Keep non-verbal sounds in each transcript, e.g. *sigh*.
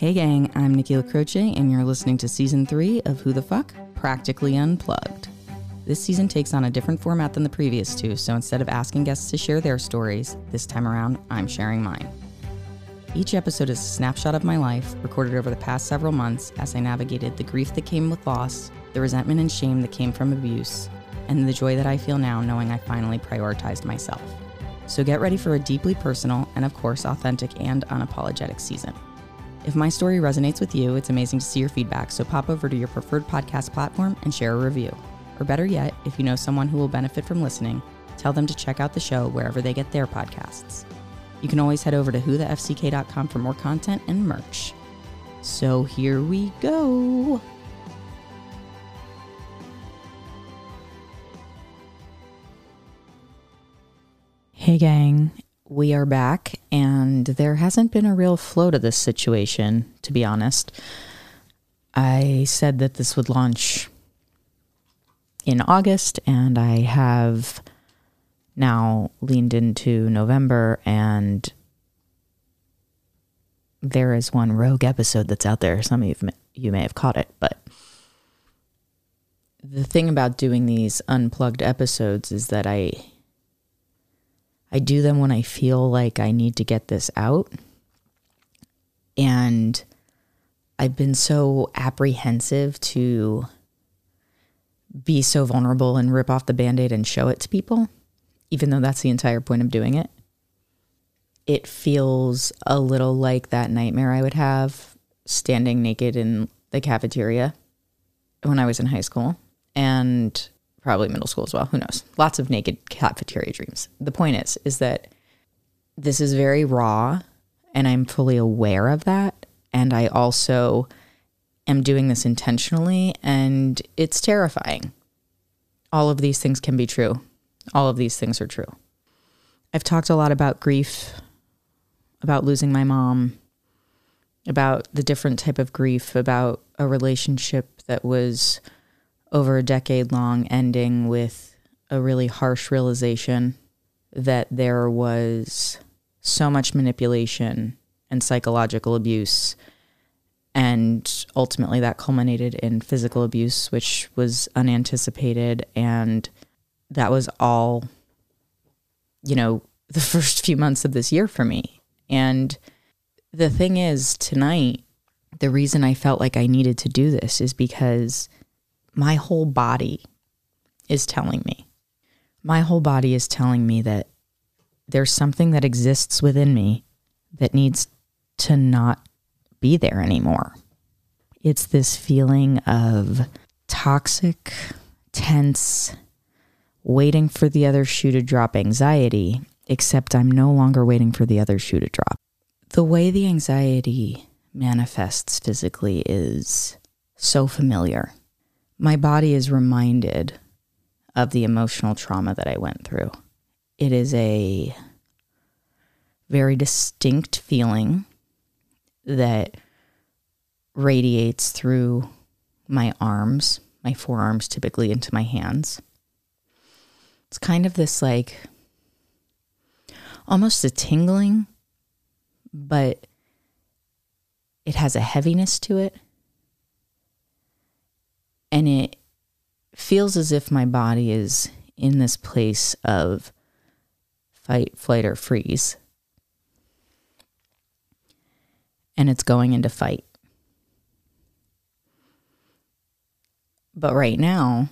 Hey gang, I'm Nikki LaCroce, and you're listening to season three of Who the Fuck? Practically Unplugged. This season takes on a different format than the previous two, so instead of asking guests to share their stories, this time around, I'm sharing mine. Each episode is a snapshot of my life, recorded over the past several months as I navigated the grief that came with loss, the resentment and shame that came from abuse, and the joy that I feel now knowing I finally prioritized myself. So get ready for a deeply personal and, of course, authentic and unapologetic season. If my story resonates with you, it's amazing to see your feedback, so pop over to your preferred podcast platform and share a review. Or better yet, if you know someone who will benefit from listening, tell them to check out the show wherever they get their podcasts. You can always head over to whothefck.com for more content and merch. So here we go. Hey, gang. We are back, and there hasn't been a real flow to this situation, to be honest. I said that this would launch in August, and I have now leaned into November, and there is one rogue episode that's out there. Some of you, you may have caught it, but the thing about doing these unplugged episodes is that I I do them when I feel like I need to get this out. And I've been so apprehensive to be so vulnerable and rip off the band aid and show it to people, even though that's the entire point of doing it. It feels a little like that nightmare I would have standing naked in the cafeteria when I was in high school. And probably middle school as well. Who knows? Lots of naked cafeteria dreams. The point is, is that this is very raw, and I'm fully aware of that. And I also am doing this intentionally, and it's terrifying. All of these things can be true. All of these things are true. I've talked a lot about grief, about losing my mom, about the different type of grief, about a relationship that was over a decade long, ending with a really harsh realization that there was so much manipulation and psychological abuse. And ultimately, that culminated in physical abuse, which was unanticipated. And that was all, you know, *laughs* the first few months of this year for me. And the thing is, tonight, the reason I felt like I needed to do this is because my whole body is telling me. My whole body is telling me that there's something that exists within me that needs to not be there anymore. It's this feeling of toxic, tense, waiting for the other shoe to drop anxiety, except I'm no longer waiting for the other shoe to drop. The way the anxiety manifests physically is so familiar my body is reminded of the emotional trauma that I went through. It is a very distinct feeling that radiates through my arms, my forearms typically into my hands. It's kind of this like almost a tingling, but it has a heaviness to it and it feels as if my body is in this place of fight, flight, or freeze. And it's going into fight. But right now,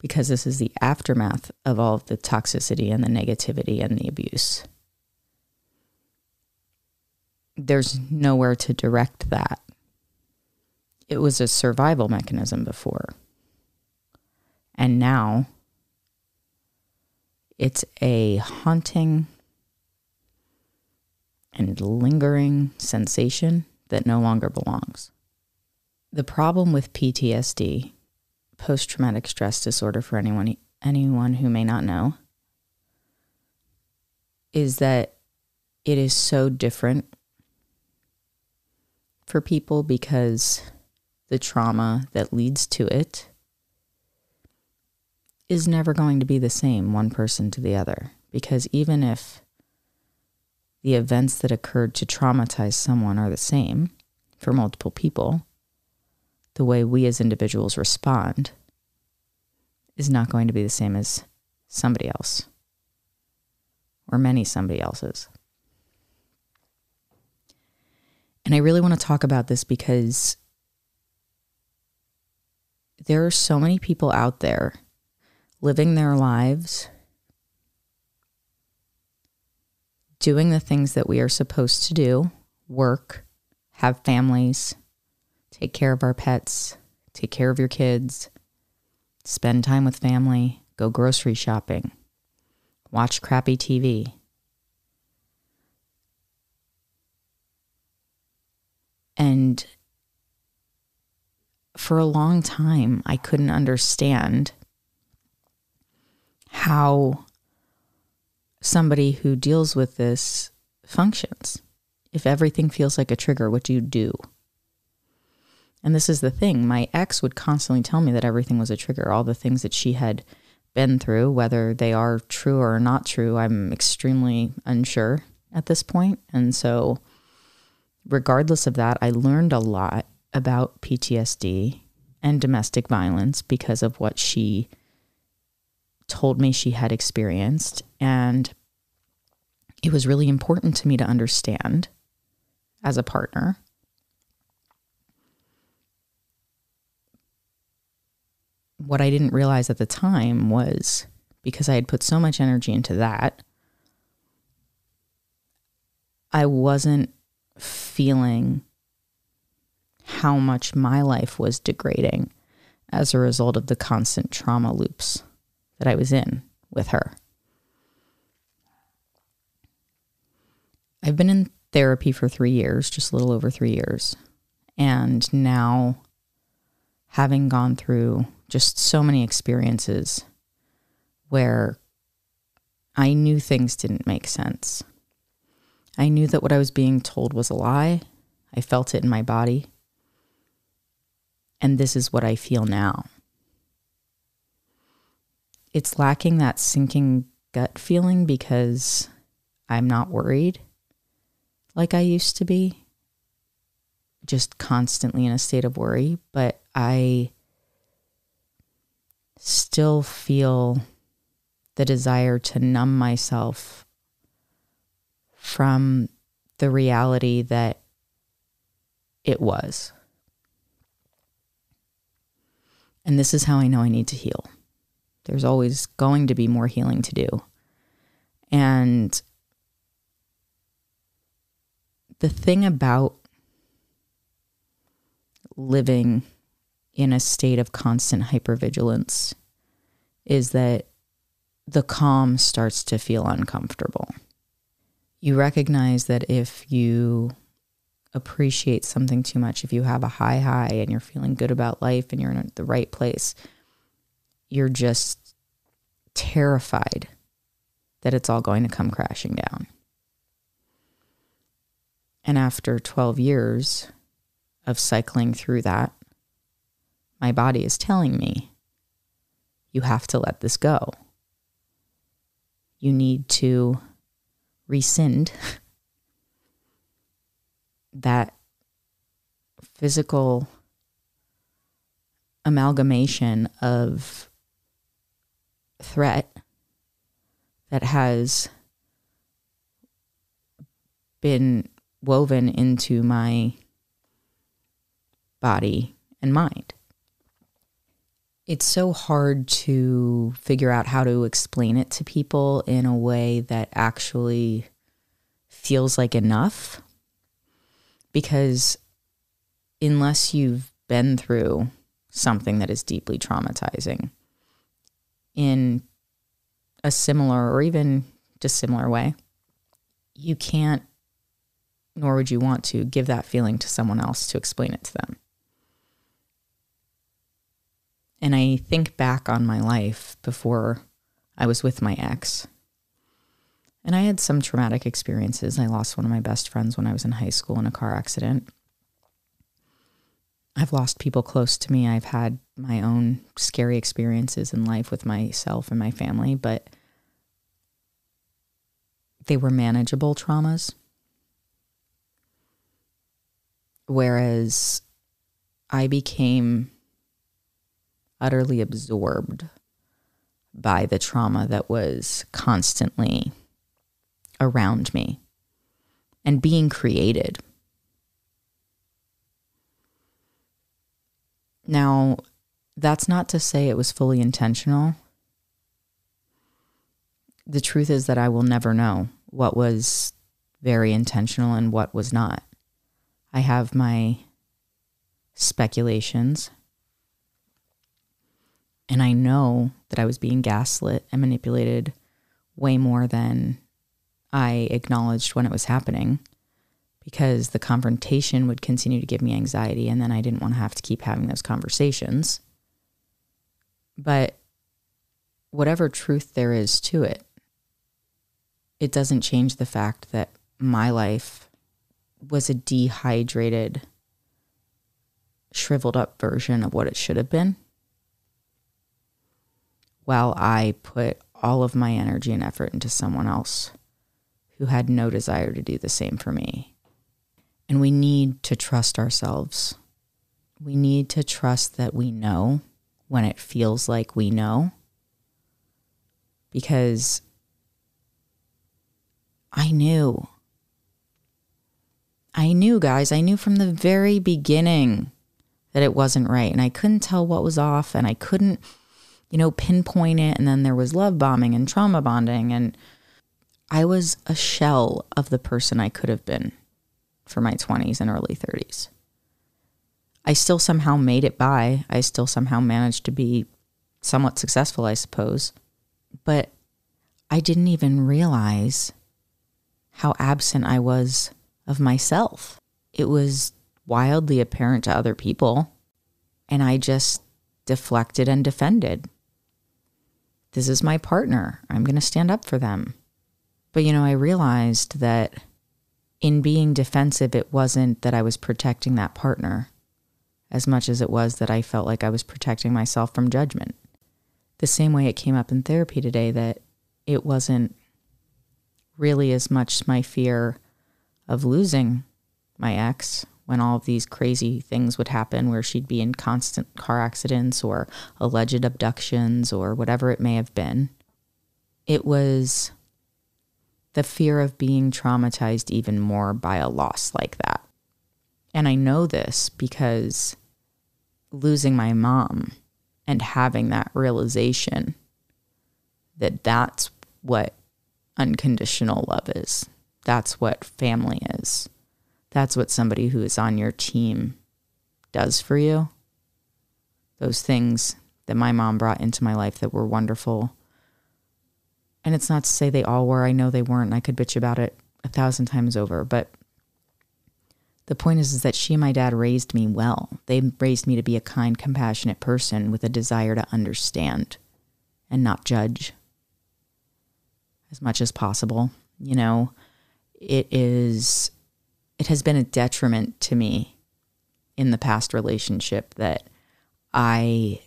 because this is the aftermath of all of the toxicity and the negativity and the abuse, there's nowhere to direct that it was a survival mechanism before. And now it's a haunting and lingering sensation that no longer belongs. The problem with PTSD, post traumatic stress disorder for anyone anyone who may not know, is that it is so different for people because the trauma that leads to it is never going to be the same one person to the other. Because even if the events that occurred to traumatize someone are the same for multiple people, the way we as individuals respond is not going to be the same as somebody else or many somebody else's. And I really want to talk about this because there are so many people out there living their lives, doing the things that we are supposed to do work, have families, take care of our pets, take care of your kids, spend time with family, go grocery shopping, watch crappy TV. And for a long time, I couldn't understand how somebody who deals with this functions. If everything feels like a trigger, what do you do? And this is the thing my ex would constantly tell me that everything was a trigger, all the things that she had been through, whether they are true or not true, I'm extremely unsure at this point. And so, regardless of that, I learned a lot about PTSD and domestic violence because of what she told me she had experienced. And it was really important to me to understand as a partner. What I didn't realize at the time was because I had put so much energy into that, I wasn't feeling how much my life was degrading as a result of the constant trauma loops that I was in with her. I've been in therapy for three years, just a little over three years. And now, having gone through just so many experiences where I knew things didn't make sense. I knew that what I was being told was a lie. I felt it in my body. And this is what I feel now. It's lacking that sinking gut feeling because I'm not worried like I used to be, just constantly in a state of worry. But I still feel the desire to numb myself from the reality that it was. And this is how I know I need to heal. There's always going to be more healing to do. And the thing about living in a state of constant hypervigilance is that the calm starts to feel uncomfortable. You recognize that if you appreciate something too much, if you have a high high and you're feeling good about life and you're in the right place, you're just terrified that it's all going to come crashing down. And after 12 years of cycling through that, my body is telling me, you have to let this go. You need to rescind *laughs* that physical amalgamation of threat that has been woven into my body and mind. It's so hard to figure out how to explain it to people in a way that actually feels like enough because unless you've been through something that is deeply traumatizing in a similar or even dissimilar way, you can't, nor would you want to, give that feeling to someone else to explain it to them. And I think back on my life before I was with my ex and I had some traumatic experiences. I lost one of my best friends when I was in high school in a car accident. I've lost people close to me. I've had my own scary experiences in life with myself and my family, but they were manageable traumas. Whereas I became utterly absorbed by the trauma that was constantly around me and being created. Now, that's not to say it was fully intentional. The truth is that I will never know what was very intentional and what was not. I have my speculations. And I know that I was being gaslit and manipulated way more than I acknowledged when it was happening because the confrontation would continue to give me anxiety. And then I didn't want to have to keep having those conversations. But whatever truth there is to it, it doesn't change the fact that my life was a dehydrated, shriveled up version of what it should have been. While I put all of my energy and effort into someone else who had no desire to do the same for me. And we need to trust ourselves. We need to trust that we know when it feels like we know. Because I knew. I knew, guys. I knew from the very beginning that it wasn't right. And I couldn't tell what was off and I couldn't, you know, pinpoint it. And then there was love bombing and trauma bonding. And I was a shell of the person I could have been for my 20s and early 30s. I still somehow made it by. I still somehow managed to be somewhat successful, I suppose. But I didn't even realize how absent I was of myself. It was wildly apparent to other people, and I just deflected and defended. This is my partner. I'm going to stand up for them. But, you know, I realized that in being defensive, it wasn't that I was protecting that partner as much as it was that I felt like I was protecting myself from judgment. The same way it came up in therapy today that it wasn't really as much my fear of losing my ex when all of these crazy things would happen where she'd be in constant car accidents or alleged abductions or whatever it may have been. It was the fear of being traumatized even more by a loss like that. And I know this because losing my mom and having that realization that that's what unconditional love is. That's what family is. That's what somebody who is on your team does for you. Those things that my mom brought into my life that were wonderful. And it's not to say they all were. I know they weren't. I could bitch about it a thousand times over. But the point is, is that she and my dad raised me well. They raised me to be a kind, compassionate person with a desire to understand and not judge as much as possible. You know, it is, it has been a detriment to me in the past relationship that I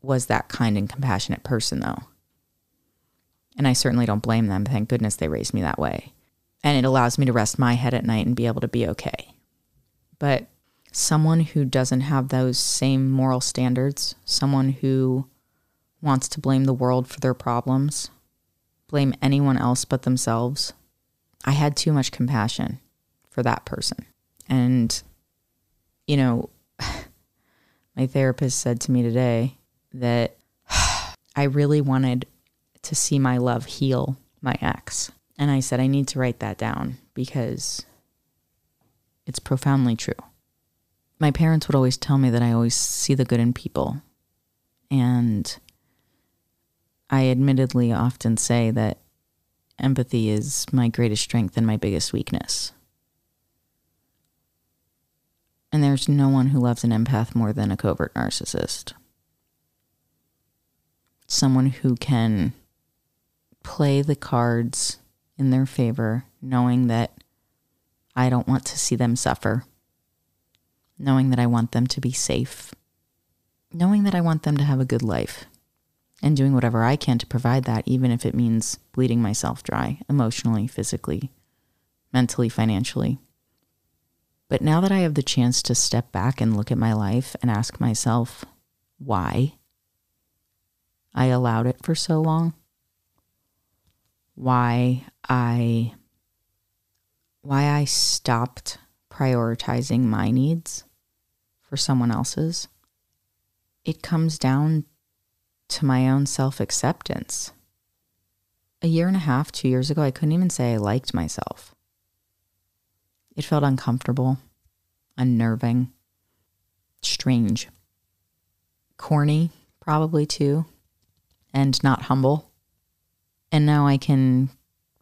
was that kind and compassionate person, though. And I certainly don't blame them. Thank goodness they raised me that way. And it allows me to rest my head at night and be able to be okay. But someone who doesn't have those same moral standards, someone who wants to blame the world for their problems, blame anyone else but themselves, I had too much compassion for that person. And, you know, *sighs* my therapist said to me today that *sighs* I really wanted to see my love heal my ex. And I said, I need to write that down because it's profoundly true. My parents would always tell me that I always see the good in people. And I admittedly often say that empathy is my greatest strength and my biggest weakness. And there's no one who loves an empath more than a covert narcissist. Someone who can play the cards in their favor, knowing that I don't want to see them suffer, knowing that I want them to be safe, knowing that I want them to have a good life, and doing whatever I can to provide that, even if it means bleeding myself dry emotionally, physically, mentally, financially. But now that I have the chance to step back and look at my life and ask myself why I allowed it for so long, why I why I stopped prioritizing my needs for someone else's, it comes down to my own self acceptance. A year and a half, two years ago, I couldn't even say I liked myself. It felt uncomfortable, unnerving, strange, corny, probably too, and not humble. And now I can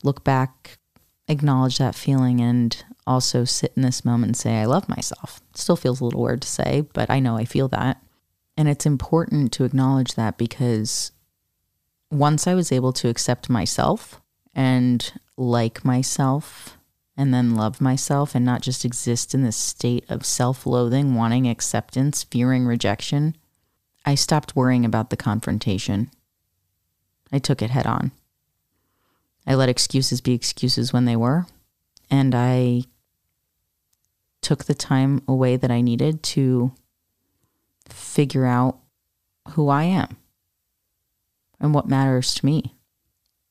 look back, acknowledge that feeling, and also sit in this moment and say, I love myself. Still feels a little weird to say, but I know I feel that. And it's important to acknowledge that because once I was able to accept myself and like myself and then love myself and not just exist in this state of self loathing, wanting acceptance, fearing rejection, I stopped worrying about the confrontation. I took it head on. I let excuses be excuses when they were, and I took the time away that I needed to figure out who I am and what matters to me.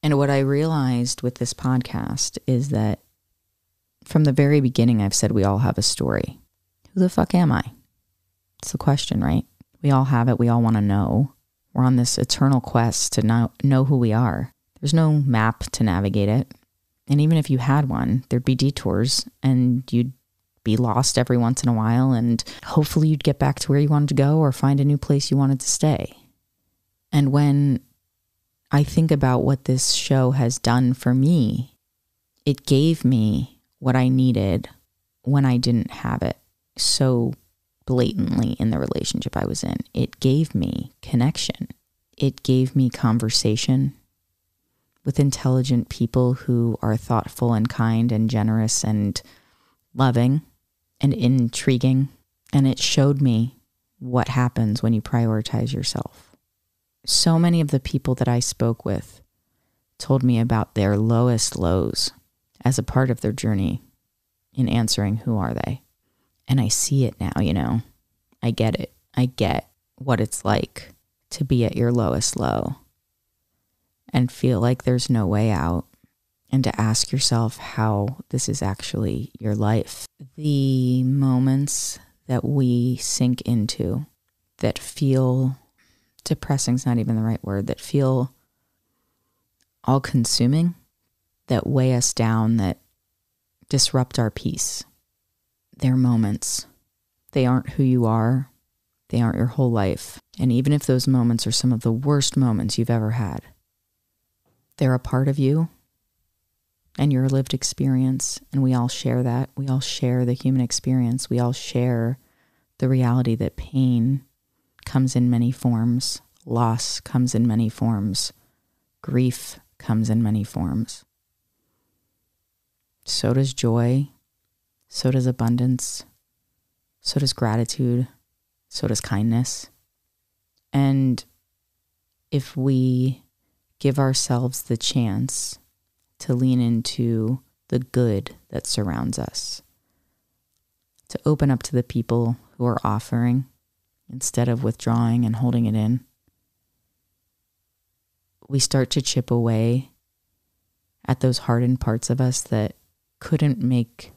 And what I realized with this podcast is that from the very beginning, I've said we all have a story. Who the fuck am I? It's the question, right? We all have it. We all want to know. We're on this eternal quest to know, know who we are. There's no map to navigate it. And even if you had one, there'd be detours and you'd be lost every once in a while, and hopefully you'd get back to where you wanted to go or find a new place you wanted to stay. And when I think about what this show has done for me, it gave me what I needed when I didn't have it so blatantly in the relationship I was in. It gave me connection, it gave me conversation with intelligent people who are thoughtful and kind and generous and loving and intriguing. And it showed me what happens when you prioritize yourself. So many of the people that I spoke with told me about their lowest lows as a part of their journey in answering who are they. And I see it now, you know. I get it. I get what it's like to be at your lowest low and feel like there's no way out and to ask yourself how this is actually your life. The moments that we sink into that feel depressing is not even the right word, that feel all consuming, that weigh us down, that disrupt our peace. They're moments. They aren't who you are, they aren't your whole life. And even if those moments are some of the worst moments you've ever had, they're a part of you and your lived experience. And we all share that. We all share the human experience. We all share the reality that pain comes in many forms, loss comes in many forms, grief comes in many forms. So does joy, so does abundance, so does gratitude, so does kindness. And if we give ourselves the chance to lean into the good that surrounds us, to open up to the people who are offering instead of withdrawing and holding it in. We start to chip away at those hardened parts of us that couldn't make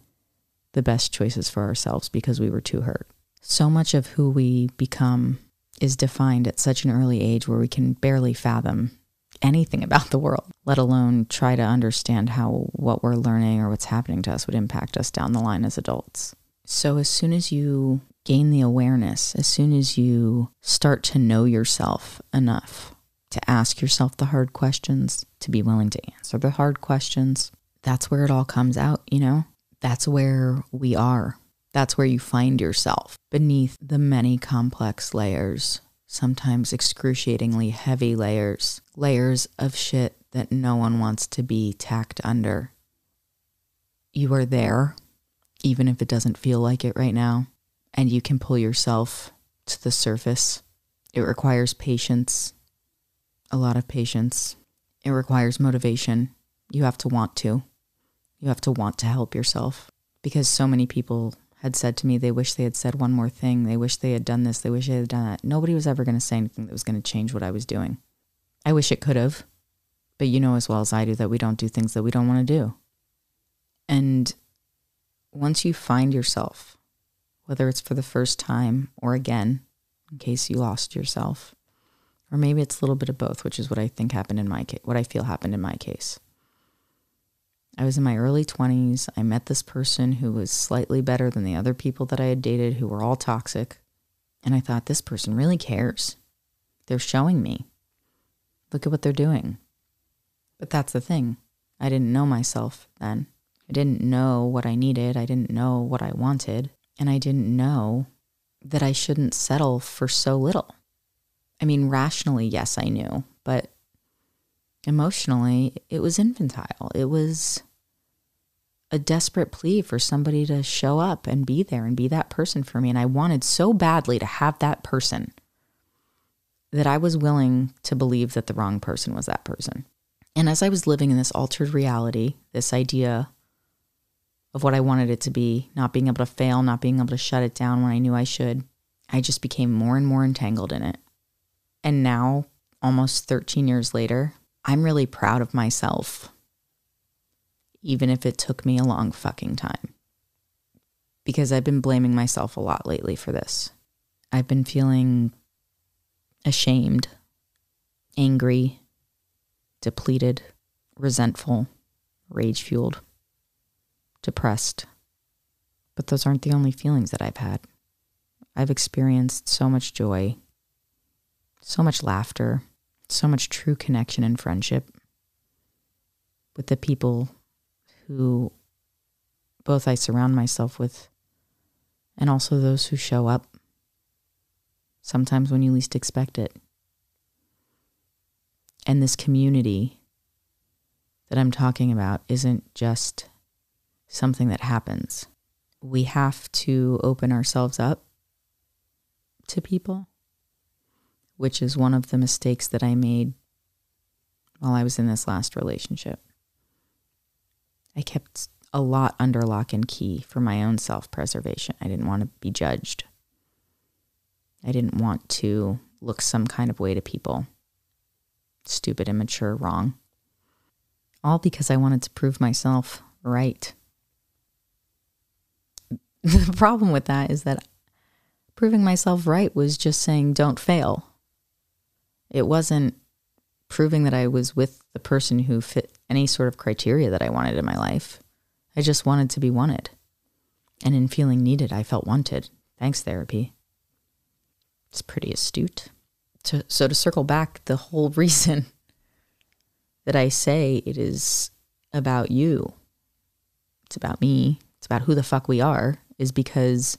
the best choices for ourselves because we were too hurt. So much of who we become is defined at such an early age where we can barely fathom anything about the world, let alone try to understand how what we're learning or what's happening to us would impact us down the line as adults. So, as soon as you gain the awareness, as soon as you start to know yourself enough to ask yourself the hard questions, to be willing to answer the hard questions, that's where it all comes out, you know? That's where we are. That's where you find yourself beneath the many complex layers sometimes excruciatingly heavy layers, layers of shit that no one wants to be tacked under. You are there, even if it doesn't feel like it right now, and you can pull yourself to the surface. It requires patience, a lot of patience. It requires motivation. You have to want to. You have to want to help yourself because so many people had said to me they wish they had said one more thing. They wish they had done this. They wish they had done that. Nobody was ever going to say anything that was going to change what I was doing. I wish it could have, but you know as well as I do that we don't do things that we don't want to do. And once you find yourself, whether it's for the first time or again, in case you lost yourself, or maybe it's a little bit of both, which is what I think happened in my case, what I feel happened in my case. I was in my early 20s. I met this person who was slightly better than the other people that I had dated who were all toxic. And I thought, this person really cares. They're showing me. Look at what they're doing. But that's the thing. I didn't know myself then. I didn't know what I needed. I didn't know what I wanted. And I didn't know that I shouldn't settle for so little. I mean, rationally, yes, I knew, but emotionally, it was infantile. It was a desperate plea for somebody to show up and be there and be that person for me. And I wanted so badly to have that person that I was willing to believe that the wrong person was that person. And as I was living in this altered reality, this idea of what I wanted it to be, not being able to fail, not being able to shut it down when I knew I should, I just became more and more entangled in it. And now, almost 13 years later, I'm really proud of myself, even if it took me a long fucking time. Because I've been blaming myself a lot lately for this. I've been feeling ashamed, angry, depleted, resentful, rage fueled, depressed. But those aren't the only feelings that I've had. I've experienced so much joy, so much laughter, so much true connection and friendship with the people who both I surround myself with and also those who show up sometimes when you least expect it. And this community that I'm talking about isn't just something that happens. We have to open ourselves up to people, which is one of the mistakes that I made while I was in this last relationship. I kept a lot under lock and key for my own self preservation. I didn't want to be judged. I didn't want to look some kind of way to people. Stupid, immature, wrong. All because I wanted to prove myself right. *laughs* The problem with that is that proving myself right was just saying, don't fail. It wasn't proving that I was with the person who fit any sort of criteria that I wanted in my life. I just wanted to be wanted. And in feeling needed, I felt wanted. Thanks, therapy. It's pretty astute. To, so, to circle back, the whole *laughs* reason that I say it is about you, it's about me, it's about who the fuck we are, is because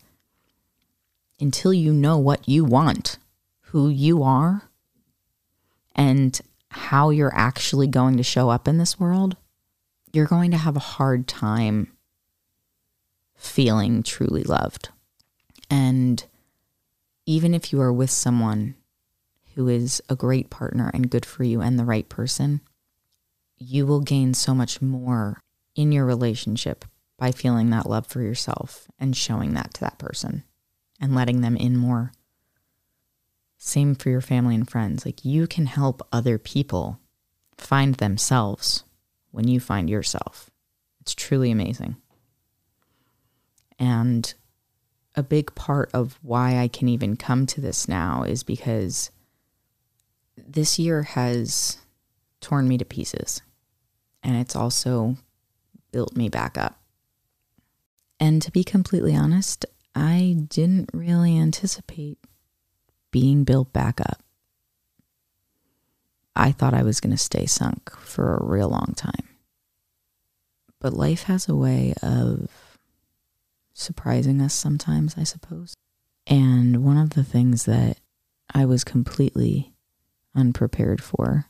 until you know what you want, who you are, and how you're actually going to show up in this world, you're going to have a hard time feeling truly loved. And even if you are with someone who is a great partner and good for you and the right person, you will gain so much more in your relationship by feeling that love for yourself and showing that to that person and letting them in more. Same for your family and friends. Like you can help other people find themselves when you find yourself. It's truly amazing. And a big part of why I can even come to this now is because this year has torn me to pieces and it's also built me back up. And to be completely honest, I didn't really anticipate being built back up. I thought I was going to stay sunk for a real long time. But life has a way of surprising us sometimes, I suppose. And one of the things that I was completely unprepared for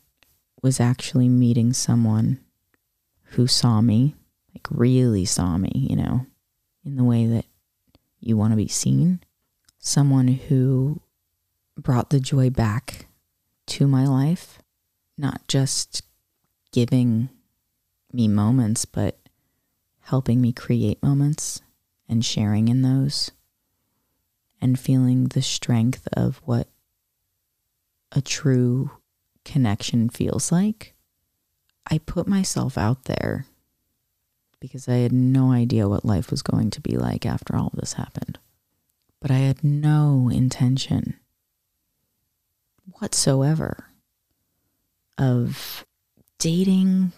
was actually meeting someone who saw me, like really saw me, you know, in the way that you want to be seen. Someone who brought the joy back to my life not just giving me moments, but helping me create moments and sharing in those and feeling the strength of what a true connection feels like, I put myself out there because I had no idea what life was going to be like after all of this happened. But I had no intention whatsoever of dating,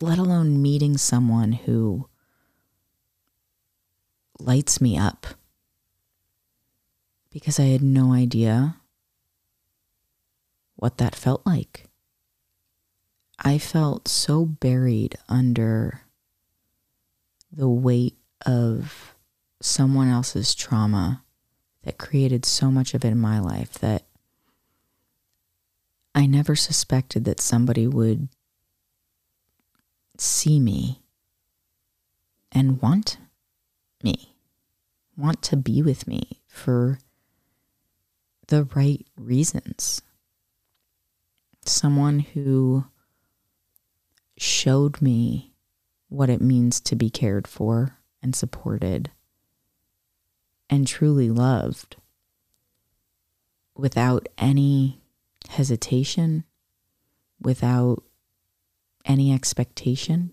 let alone meeting someone who lights me up because I had no idea what that felt like. I felt so buried under the weight of someone else's trauma that created so much of it in my life that I never suspected that somebody would see me and want me, want to be with me for the right reasons. Someone who showed me what it means to be cared for and supported and truly loved without any hesitation, without any expectation.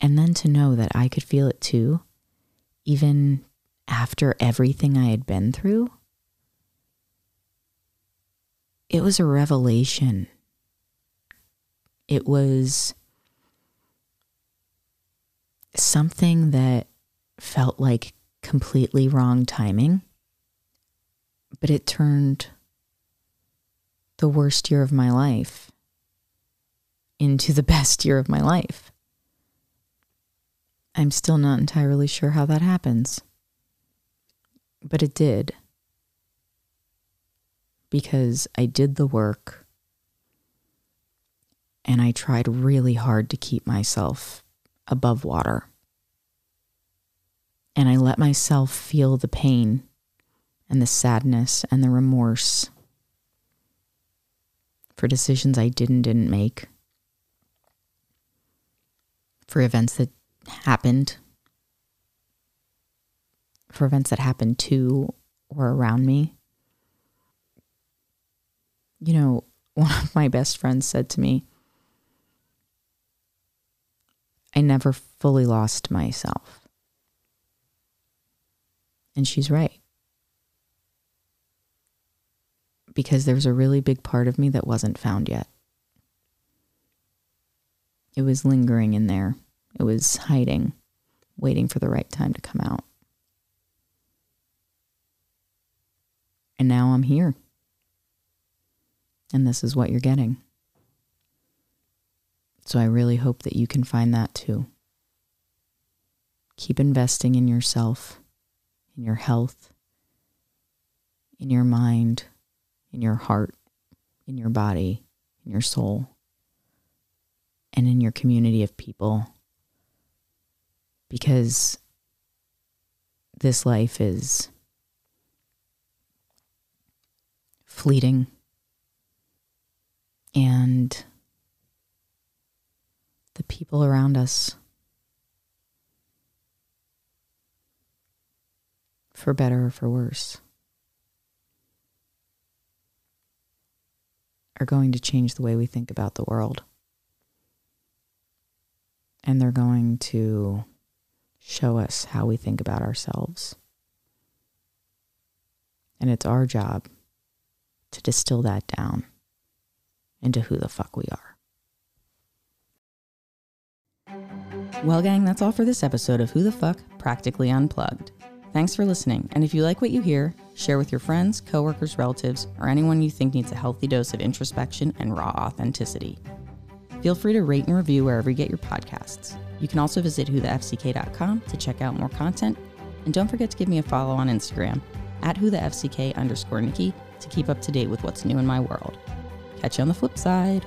And then to know that I could feel it too, even after everything I had been through, it was a revelation. It was something that felt like completely wrong timing, but it turned the worst year of my life into the *laughs* best year of my life. I'm still not entirely sure how that happens. But it did. Because I did the work and I tried really hard to keep myself above water. And I let myself feel the pain and the sadness and the remorse for decisions I didn't didn't make for events that happened for events that happened to or around me. You know, *laughs* one of my best friends said to me, I never fully lost myself. And she's right. Because there's a really big part of me that wasn't found yet. It was lingering in there, it was hiding, waiting for the right time to come out. And now I'm here. And this is what you're getting. So I really hope that you can find that too. Keep investing in yourself, in your health, in your mind, in your heart, in your body, in your soul, and in your community of people. Because this life is fleeting. And the people around us, for better or for worse, are going to change the way we think about the world. And they're going to show us how we think about ourselves. And it's our job to distill that down into who the fuck we are. Well, gang, that's all for this episode of Who the Fuck Practically Unplugged. Thanks for listening, and if you like what you hear, share with your friends, coworkers, relatives, or anyone you think needs a healthy dose of introspection and raw authenticity. Feel free to rate and review wherever you get your podcasts. You can also visit whothefck.com to check out more content, and don't forget to give me a follow on Instagram at whothefck underscore Nikki to keep up to date with what's new in my world. Catch you on the flip side.